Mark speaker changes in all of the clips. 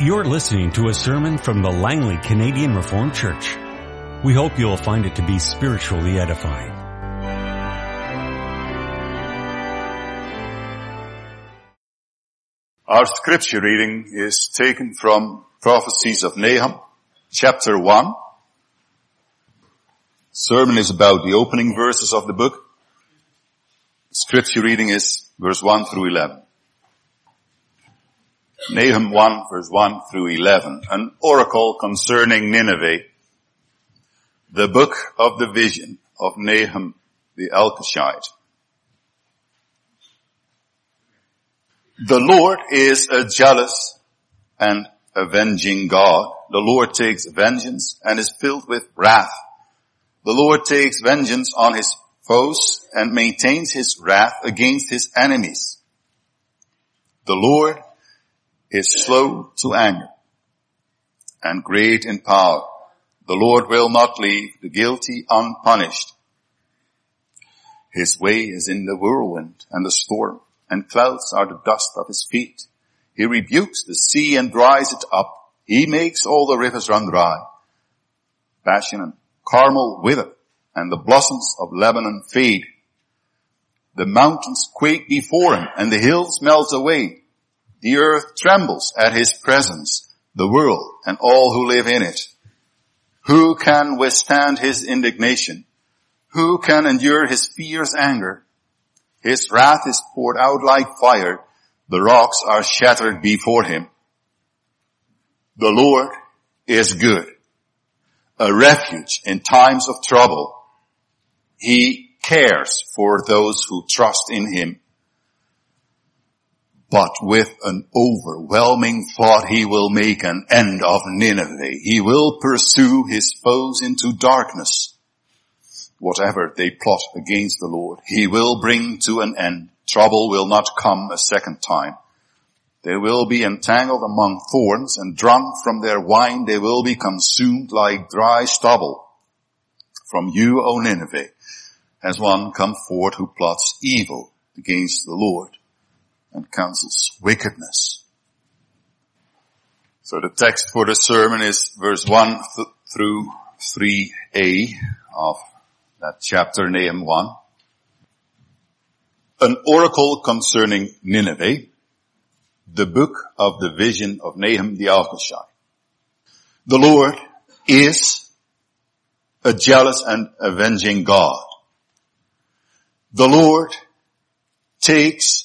Speaker 1: You're listening to a sermon from the Langley Canadian Reformed Church. We hope you'll find it to be spiritually edifying.
Speaker 2: Our scripture reading is taken from Prophecies of Nahum, chapter 1. Sermon is about the opening verses of the book. Scripture reading is verse 1 through 11. Nahum 1 verse 1 through 11. An oracle concerning Nineveh. The book of the vision of Nahum the Elkoshite. The Lord is a jealous and avenging God. The Lord takes vengeance and is filled with wrath. The Lord takes vengeance on his foes and maintains his wrath against his enemies. The Lord is slow to anger and great in power. The Lord will not leave the guilty unpunished. His way is in the whirlwind and the storm, and clouds are the dust of his feet. He rebukes the sea and dries it up. He makes all the rivers run dry. Bashan and Carmel wither, and the blossoms of Lebanon fade. The mountains quake before him, and the hills melt away. The earth trembles at his presence, the world and all who live in it. Who can withstand his indignation? Who can endure his fierce anger? His wrath is poured out like fire. The rocks are shattered before him. The Lord is good, a refuge in times of trouble. He cares for those who trust in him but with an overwhelming thought he will make an end of Nineveh. He will pursue his foes into darkness. Whatever they plot against the Lord, he will bring to an end. Trouble will not come a second time. They will be entangled among thorns and drunk from their wine. They will be consumed like dry stubble. From you, O Nineveh, has one come forth who plots evil against the Lord and counsels wickedness. So the text for the sermon is verse 1 th- through 3a of that chapter Nahum 1. An oracle concerning Nineveh, the book of the vision of Nahum the Elkoshite. The Lord is a jealous and avenging God. The Lord takes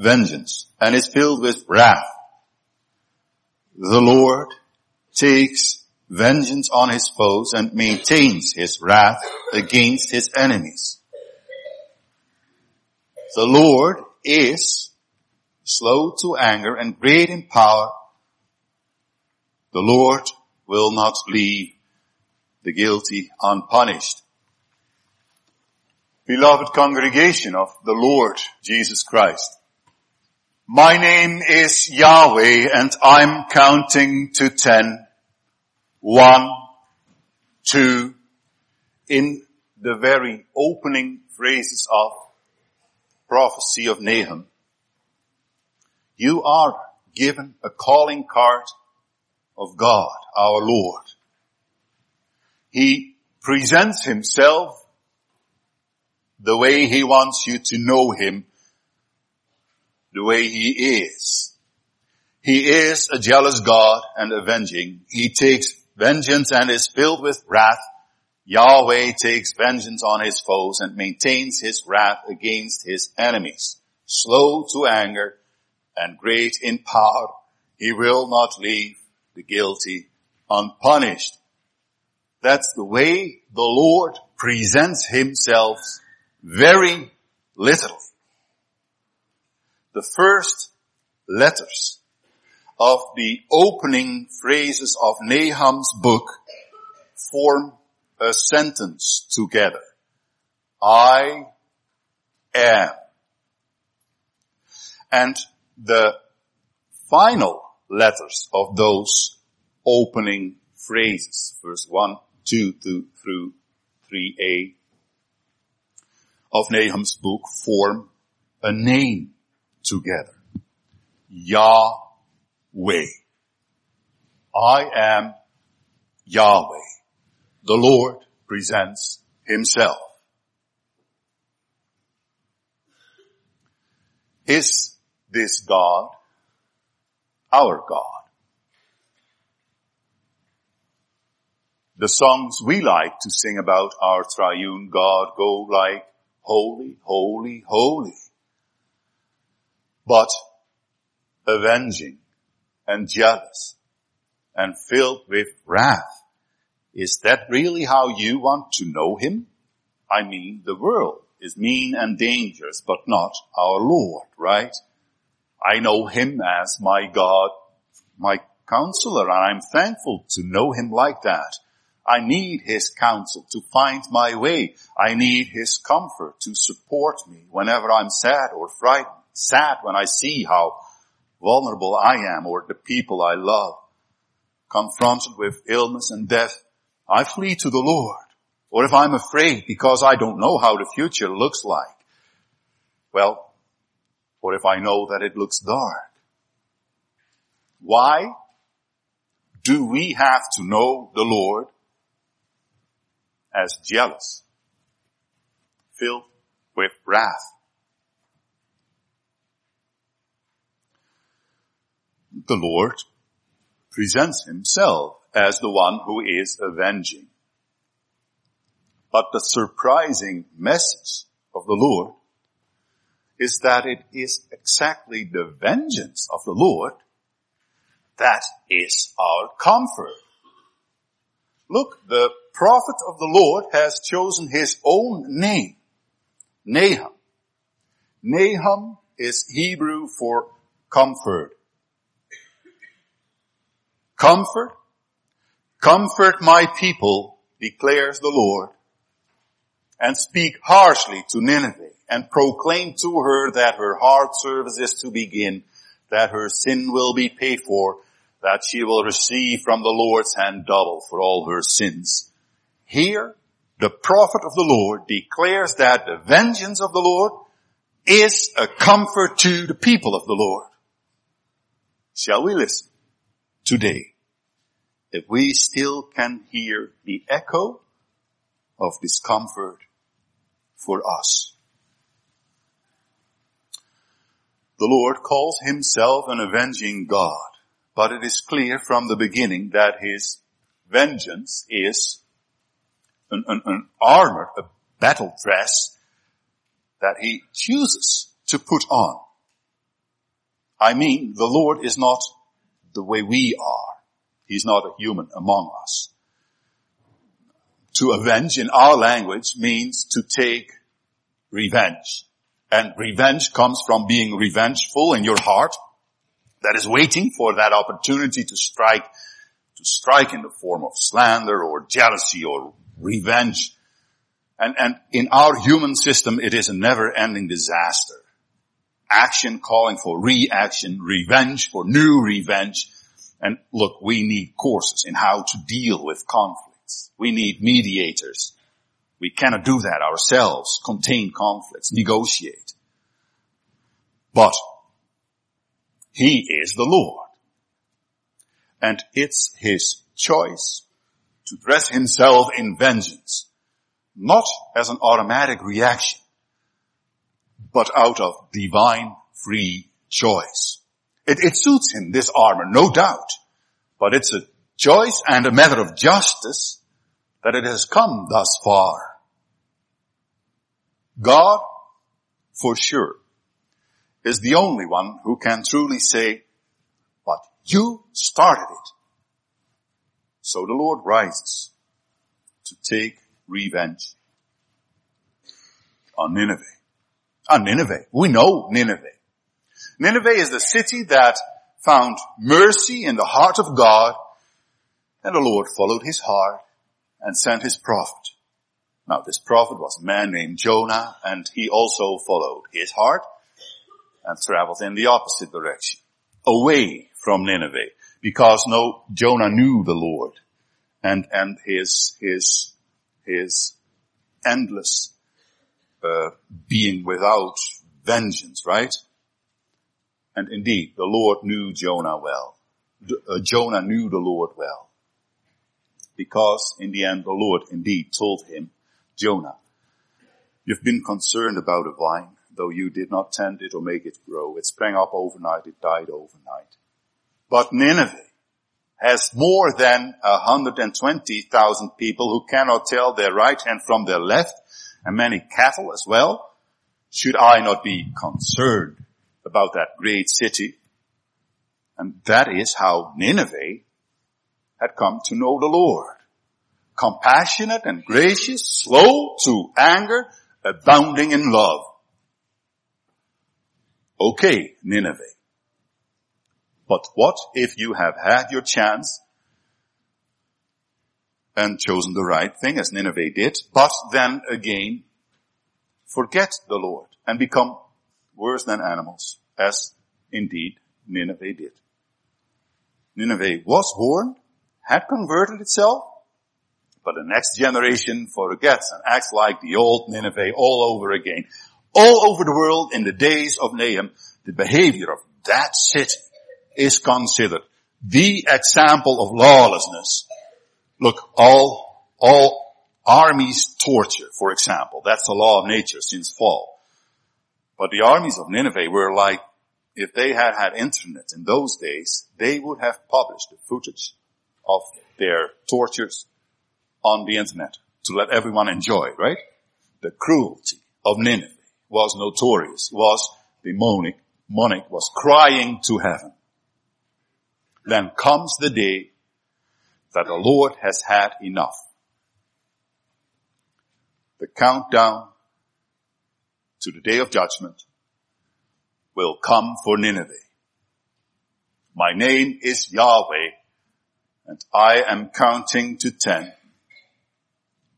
Speaker 2: vengeance and is filled with wrath. The Lord takes vengeance on his foes and maintains his wrath against his enemies. The Lord is slow to anger and great in power. The Lord will not leave the guilty unpunished. Beloved congregation of the Lord Jesus Christ, my name is Yahweh and I'm counting to ten. One, two, in the very opening phrases of prophecy of Nahum. You are given a calling card of God, our Lord. He presents himself the way he wants you to know him the way he is. He is a jealous God and avenging. He takes vengeance and is filled with wrath. Yahweh takes vengeance on his foes and maintains his wrath against his enemies. Slow to anger and great in power. He will not leave the guilty unpunished. That's the way the Lord presents himself very literally the first letters of the opening phrases of Nahum's book form a sentence together. I am. And the final letters of those opening phrases, verse 1, 2 through 3a of Nahum's book form a name together. Yahweh. I am Yahweh. The Lord presents himself. Is this God our God? The songs we like to sing about our triune God go like, holy, holy, holy. But avenging and jealous and filled with wrath. Is that really how you want to know him? I mean, the world is mean and dangerous, but not our Lord, right? I know him as my God, my counselor, and I'm thankful to know him like that. I need his counsel to find my way. I need his comfort to support me whenever I'm sad or frightened. Sad when I see how vulnerable I am or the people I love. Confronted with illness and death, I flee to the Lord. Or if I'm afraid because I don't know how the future looks like, well, or if I know that it looks dark. Why do we have to know the Lord as jealous, filled with wrath? The Lord presents himself as the one who is avenging. But the surprising message of the Lord is that it is exactly the vengeance of the Lord that is our comfort. Look, the prophet of the Lord has chosen his own name, Nahum. Nahum is Hebrew for comfort. Comfort, comfort my people, declares the Lord, and speak harshly to Nineveh, and proclaim to her that her hard service is to begin, that her sin will be paid for, that she will receive from the Lord's hand double for all her sins. Here, the prophet of the Lord declares that the vengeance of the Lord is a comfort to the people of the Lord. Shall we listen today if we still can hear the echo of discomfort for us. The Lord calls himself an avenging God, but it is clear from the beginning that his vengeance is an, an, an armor, a battle dress that he chooses to put on. I mean, the Lord is not the way we are. He's not a human among us. To avenge in our language means to take revenge. And revenge comes from being revengeful in your heart that is waiting for that opportunity to strike, to strike in the form of slander or jealousy or revenge. And, and in our human system, it is a never ending disaster. Action calling for reaction, revenge for new revenge, and look, we need courses in how to deal with conflicts. We need mediators. We cannot do that ourselves, contain conflicts, negotiate. But He is the Lord. And it's His choice to dress Himself in vengeance, not as an automatic reaction, but out of divine free choice. It, it suits him, this armor, no doubt. But it's a choice and a matter of justice that it has come thus far. God, for sure, is the only one who can truly say, but you started it. So the Lord rises to take revenge on Nineveh. On Nineveh. We know Nineveh. Nineveh is the city that found mercy in the heart of God and the Lord followed his heart and sent his prophet. Now this prophet was a man named Jonah and he also followed his heart and traveled in the opposite direction, away from Nineveh, because no, Jonah knew the Lord and, and his, his, his endless, uh, being without vengeance, right? And indeed, the Lord knew Jonah well. uh, Jonah knew the Lord well. Because in the end the Lord indeed told him, Jonah, you've been concerned about a vine, though you did not tend it or make it grow. It sprang up overnight, it died overnight. But Nineveh has more than 120,000 people who cannot tell their right hand from their left and many cattle as well. Should I not be concerned about that great city? And that is how Nineveh had come to know the Lord. Compassionate and gracious, slow to anger, abounding in love. Okay, Nineveh. But what if you have had your chance and chosen the right thing as Nineveh did, but then again forget the Lord and become worse than animals as indeed Nineveh did. Nineveh was born, had converted itself, but the next generation forgets and acts like the old Nineveh all over again. All over the world in the days of Nahum, the behavior of that city is considered the example of lawlessness. Look, all, all armies torture, for example. That's the law of nature since fall. But the armies of Nineveh were like, if they had had internet in those days, they would have published the footage of their tortures on the internet to let everyone enjoy, right? The cruelty of Nineveh was notorious, was demonic, demonic, was crying to heaven. Then comes the day that the Lord has had enough. The countdown to the day of judgment will come for Nineveh. My name is Yahweh and I am counting to ten.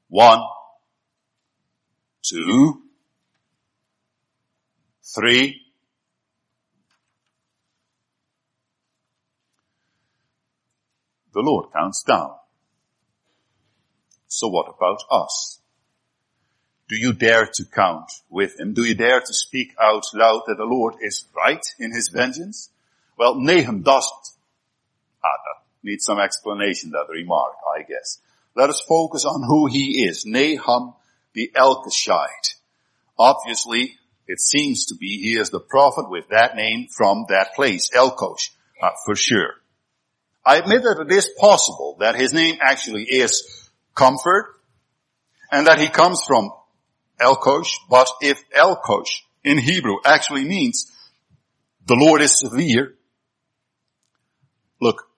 Speaker 2: One, two, three, the Lord counts down. So what about us? Do you dare to count with him? Do you dare to speak out loud that the Lord is right in his vengeance? Well, Nahum doesn't. Ah, that needs some explanation, that remark, I guess. Let us focus on who he is. Nahum the Elkoshite. Obviously, it seems to be he is the prophet with that name from that place, Elkosh, uh, for sure. I admit that it is possible that his name actually is comfort and that he comes from Elkosh, but if Elkosh in Hebrew actually means the Lord is severe, look,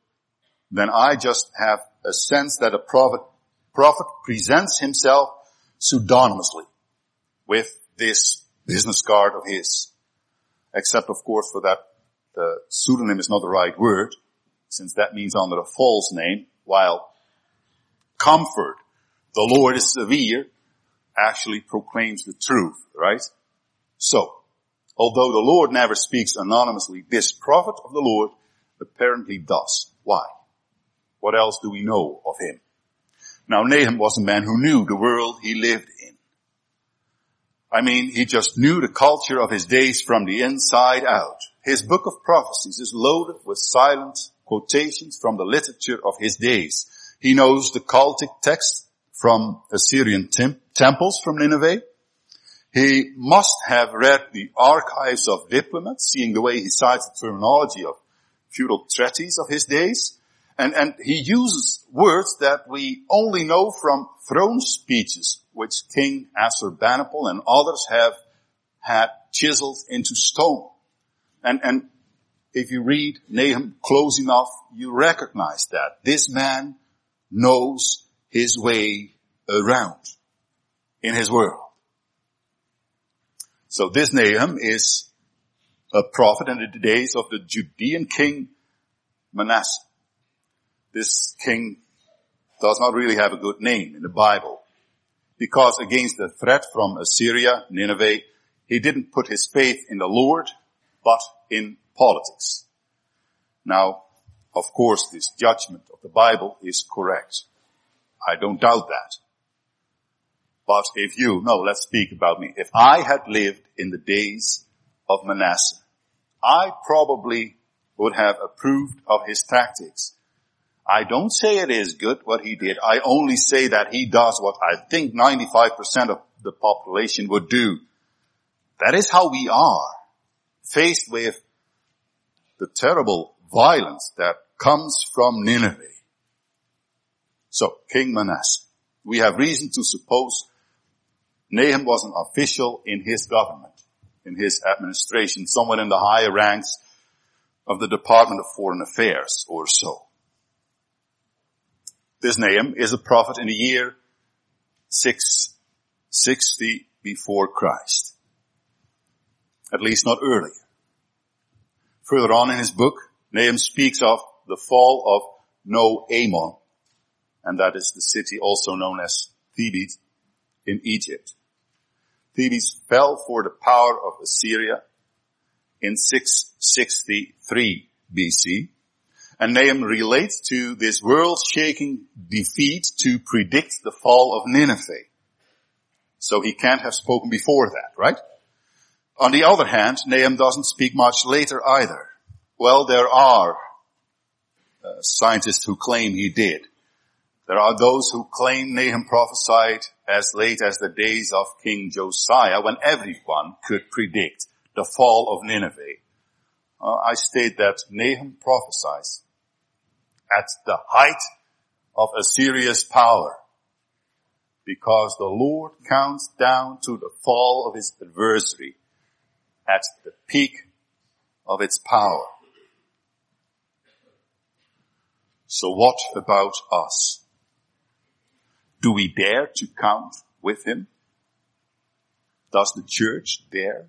Speaker 2: then I just have a sense that a prophet, prophet presents himself pseudonymously with this business card of his. Except of course for that the pseudonym is not the right word since that means under a false name, while comfort, the Lord is severe, actually proclaims the truth, right? So, although the Lord never speaks anonymously, this prophet of the Lord apparently does. Why? What else do we know of him? Now Nahum was a man who knew the world he lived in. I mean, he just knew the culture of his days from the inside out. His book of prophecies is loaded with silent quotations from the literature of his days. He knows the cultic texts from Assyrian tem- temples from Nineveh. He must have read the archives of diplomats, seeing the way he cites the terminology of feudal treaties of his days. And, and he uses words that we only know from throne speeches, which King Assurbanipal and others have had chiseled into stone. And, and if you read Nahum close enough, you recognize that this man knows his way around in his world. So this Nahum is a prophet in the days of the Judean king Manasseh. This king does not really have a good name in the Bible because against the threat from Assyria, Nineveh, he didn't put his faith in the Lord, but in politics. Now, of course, this judgment of the Bible is correct. I don't doubt that. But if you, no, let's speak about me. If I had lived in the days of Manasseh, I probably would have approved of his tactics. I don't say it is good what he did. I only say that he does what I think 95% of the population would do. That is how we are faced with the terrible violence that comes from Nineveh. So, King Manasseh, we have reason to suppose Nahum was an official in his government, in his administration, someone in the higher ranks of the Department of Foreign Affairs or so. This Nahum is a prophet in the year 660 before Christ. At least not earlier. Further on in his book, Nahum speaks of the fall of No Amon, and that is the city also known as Thebes in Egypt. Thebes fell for the power of Assyria in 663 BC. And Nahum relates to this world-shaking defeat to predict the fall of Nineveh. So he can't have spoken before that, right? On the other hand, Nahum doesn't speak much later either. Well, there are uh, scientists who claim he did. There are those who claim Nahum prophesied as late as the days of King Josiah when everyone could predict the fall of Nineveh. Uh, I state that Nahum prophesies at the height of Assyria's power because the Lord counts down to the fall of his adversary at the peak of its power. So what about us? Do we dare to count with him? Does the church dare?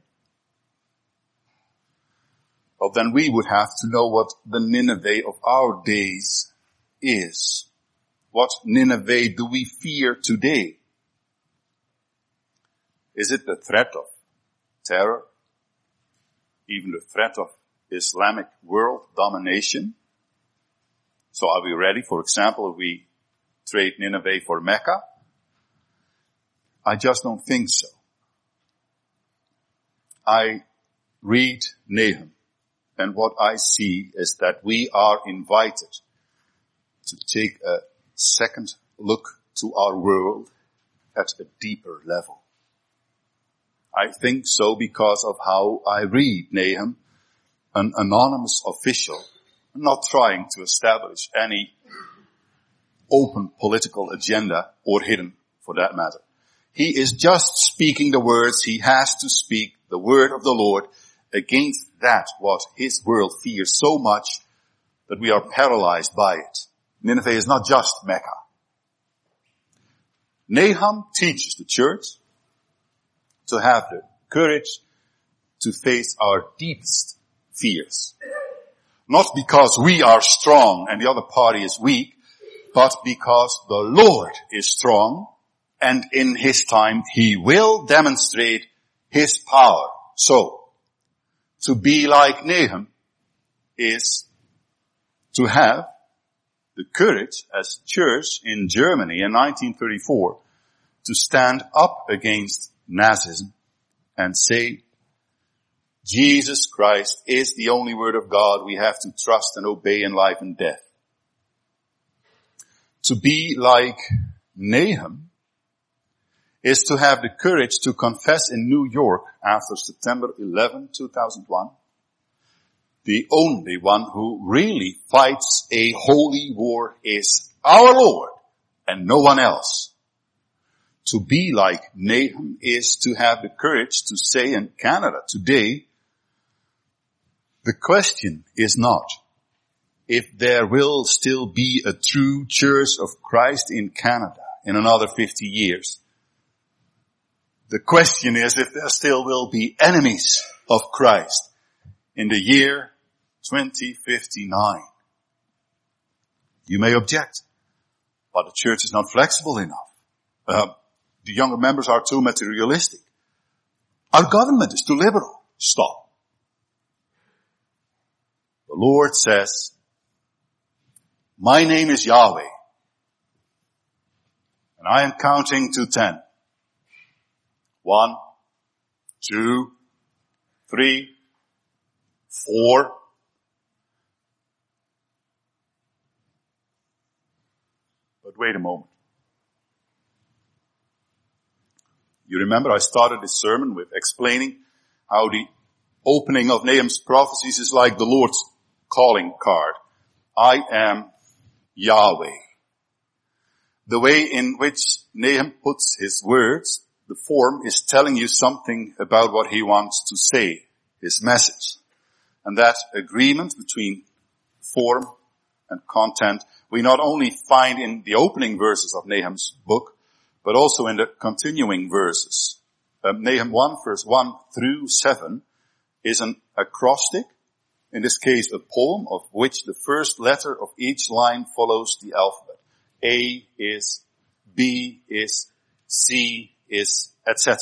Speaker 2: Well, then we would have to know what the Nineveh of our days is. What Nineveh do we fear today? Is it the threat of terror? Even the threat of Islamic world domination? So are we ready? For example, if we trade Nineveh for Mecca? I just don't think so. I read Nahum and what I see is that we are invited to take a second look to our world at a deeper level. I think so because of how I read Nahum, an anonymous official, not trying to establish any open political agenda or hidden for that matter. He is just speaking the words he has to speak, the word of the Lord against that what his world fears so much that we are paralyzed by it. Nineveh is not just Mecca. Nahum teaches the church to have the courage to face our deepest fears. Not because we are strong and the other party is weak, but because the Lord is strong and in his time he will demonstrate his power. So, to be like Nahum is to have the courage as church in Germany in 1934 to stand up against Nazism and say, Jesus Christ is the only word of God we have to trust and obey in life and death to be like Nahum is to have the courage to confess in New York after September 11, 2001, the only one who really fights a holy war is our Lord and no one else. To be like Nahum is to have the courage to say in Canada today, the question is not if there will still be a true church of Christ in Canada in another 50 years. The question is if there still will be enemies of Christ in the year 2059. You may object, but the church is not flexible enough. Uh, the younger members are too materialistic. Our government is too liberal. Stop. The Lord says, my name is Yahweh. And I am counting to ten. One, two, three, four. But wait a moment. You remember I started this sermon with explaining how the opening of Nahum's prophecies is like the Lord's calling card. I am Yahweh. The way in which Nahum puts his words, the form is telling you something about what he wants to say, his message. And that agreement between form and content we not only find in the opening verses of Nahum's book, but also in the continuing verses. Um, Nahum 1 verse 1 through 7 is an acrostic, in this case a poem of which the first letter of each line follows the alphabet. A is, B is, C is, etc.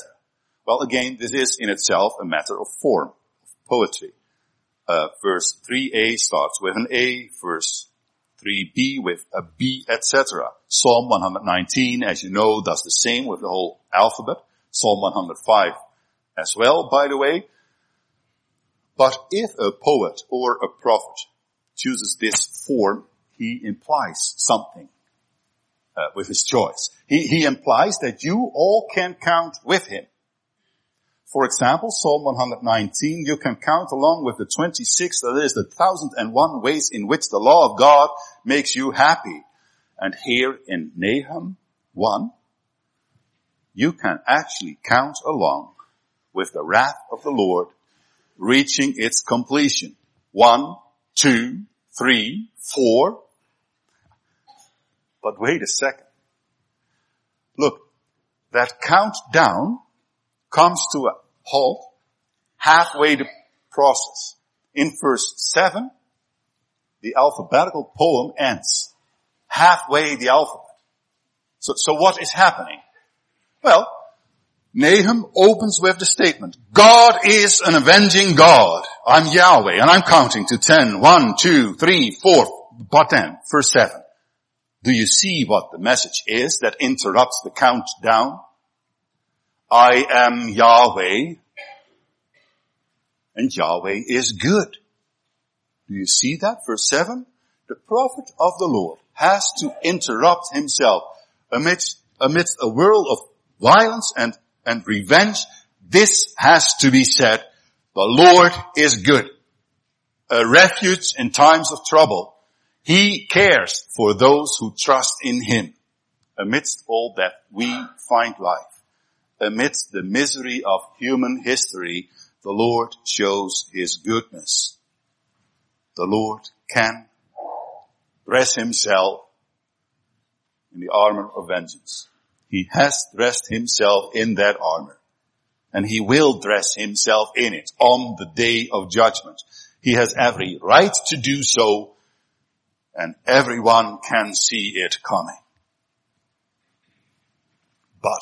Speaker 2: Well again, this is in itself a matter of form, of poetry. Uh, verse 3a starts with an A, verse 3b with a B, etc. Psalm 119, as you know, does the same with the whole alphabet. Psalm 105 as well, by the way. But if a poet or a prophet chooses this form, he implies something uh, with his choice. He, he implies that you all can count with him. For example, Psalm 119, you can count along with the 26, that is the thousand and one ways in which the law of God makes you happy. And here in Nahum 1, you can actually count along with the wrath of the Lord reaching its completion. One, two, three, four. But wait a second. Look, that countdown comes to a halt halfway the process. In verse 7, the alphabetical poem ends. Halfway the alphabet. So, so what is happening? Well, Nahum opens with the statement, God is an avenging God. I'm Yahweh and I'm counting to ten. One, two, three, four, but then, verse 7. Do you see what the message is that interrupts the countdown? I am Yahweh and Yahweh is good. Do you see that? Verse 7. The prophet of the Lord has to interrupt himself amidst, amidst a world of violence and, and revenge. This has to be said. The Lord is good. A refuge in times of trouble. He cares for those who trust in Him. Amidst all that we find life amidst the misery of human history, the Lord shows his goodness. The Lord can dress himself in the armor of vengeance. He has dressed himself in that armor and he will dress himself in it on the day of judgment. He has every right to do so and everyone can see it coming. But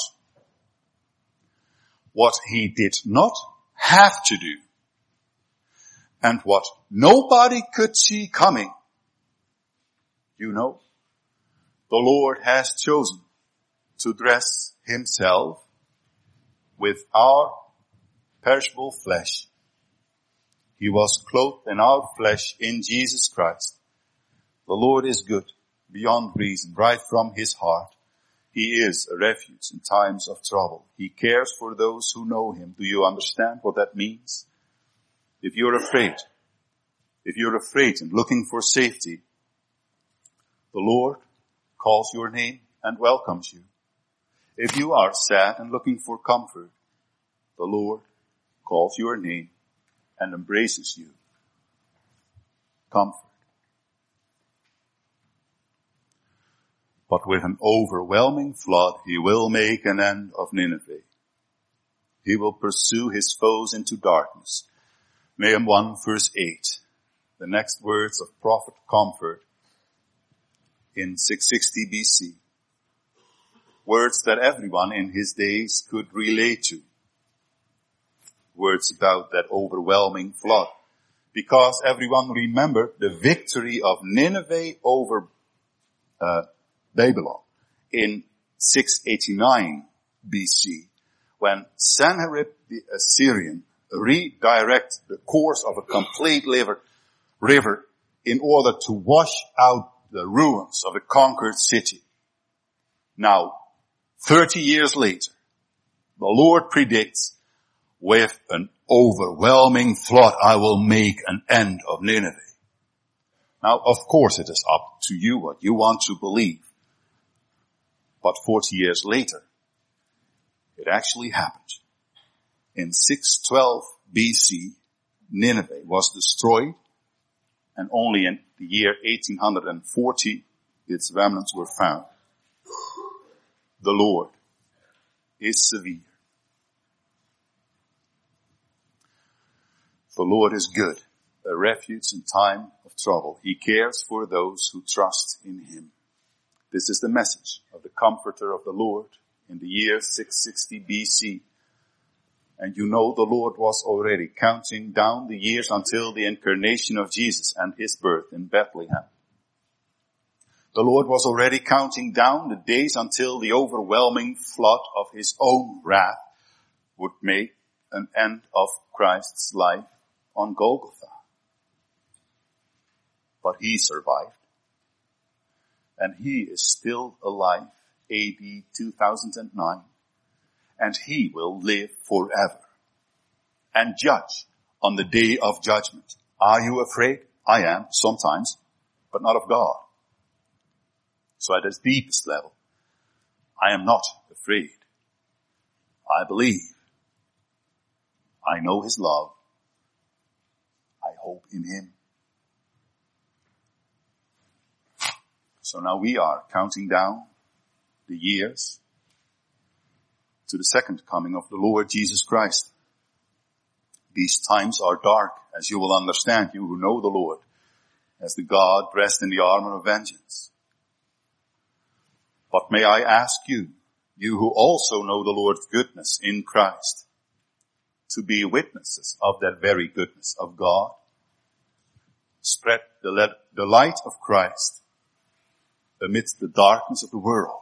Speaker 2: what he did not have to do and what nobody could see coming. You know, the Lord has chosen to dress himself with our perishable flesh. He was clothed in our flesh in Jesus Christ. The Lord is good beyond reason, right from his heart. He is a refuge in times of trouble. He cares for those who know him. Do you understand what that means? If you're afraid, if you're afraid and looking for safety, the Lord calls your name and welcomes you. If you are sad and looking for comfort, the Lord calls your name and embraces you. Comfort. but with an overwhelming flood he will make an end of Nineveh. He will pursue his foes into darkness. Nahum 1 verse 8. The next words of prophet comfort in 660 BC. Words that everyone in his days could relate to. Words about that overwhelming flood. Because everyone remembered the victory of Nineveh over uh, Babylon in 689 BC when Sennacherib the Assyrian redirected the course of a complete river in order to wash out the ruins of a conquered city. Now, 30 years later, the Lord predicts with an overwhelming flood I will make an end of Nineveh. Now, of course it is up to you what you want to believe. But 40 years later, it actually happened. In 612 BC, Nineveh was destroyed and only in the year 1840 its remnants were found. The Lord is severe. The Lord is good, a refuge in time of trouble. He cares for those who trust in Him. This is the message of the comforter of the Lord in the year 660 BC. And you know the Lord was already counting down the years until the incarnation of Jesus and His birth in Bethlehem. The Lord was already counting down the days until the overwhelming flood of His own wrath would make an end of Christ's life on Golgotha. But he survived. And he is still alive AD 2009. And he will live forever and judge on the day of judgment. Are you afraid? I am sometimes, but not of God. So at its deepest level, I am not afraid. I believe. I know his love I hope in Him. So now we are counting down the years to the second coming of the Lord Jesus Christ. These times are dark, as you will understand, you who know the Lord, as the God dressed in the armor of vengeance. But may I ask you, you who also know the Lord's goodness in Christ, to be witnesses of that very goodness of God spread the, the light of Christ amidst the darkness of the world.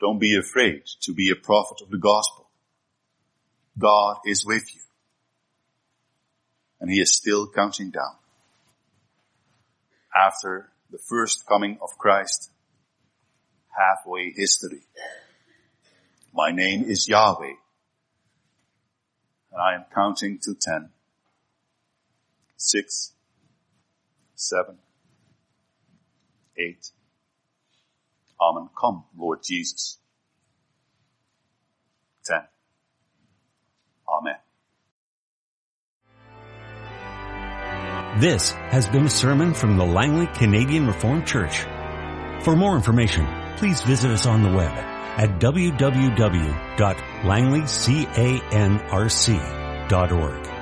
Speaker 2: Don't be afraid to be a prophet of the gospel. God is with you. And he is still counting down. After the first coming of Christ, halfway history. My name is Yahweh. And I am counting to ten, six, seven, eight. Amen. Come, Lord Jesus. Ten. Amen.
Speaker 1: This has been a sermon from the Langley Canadian Reformed Church. For more information, please visit us on the web at www.langleycanrc.org.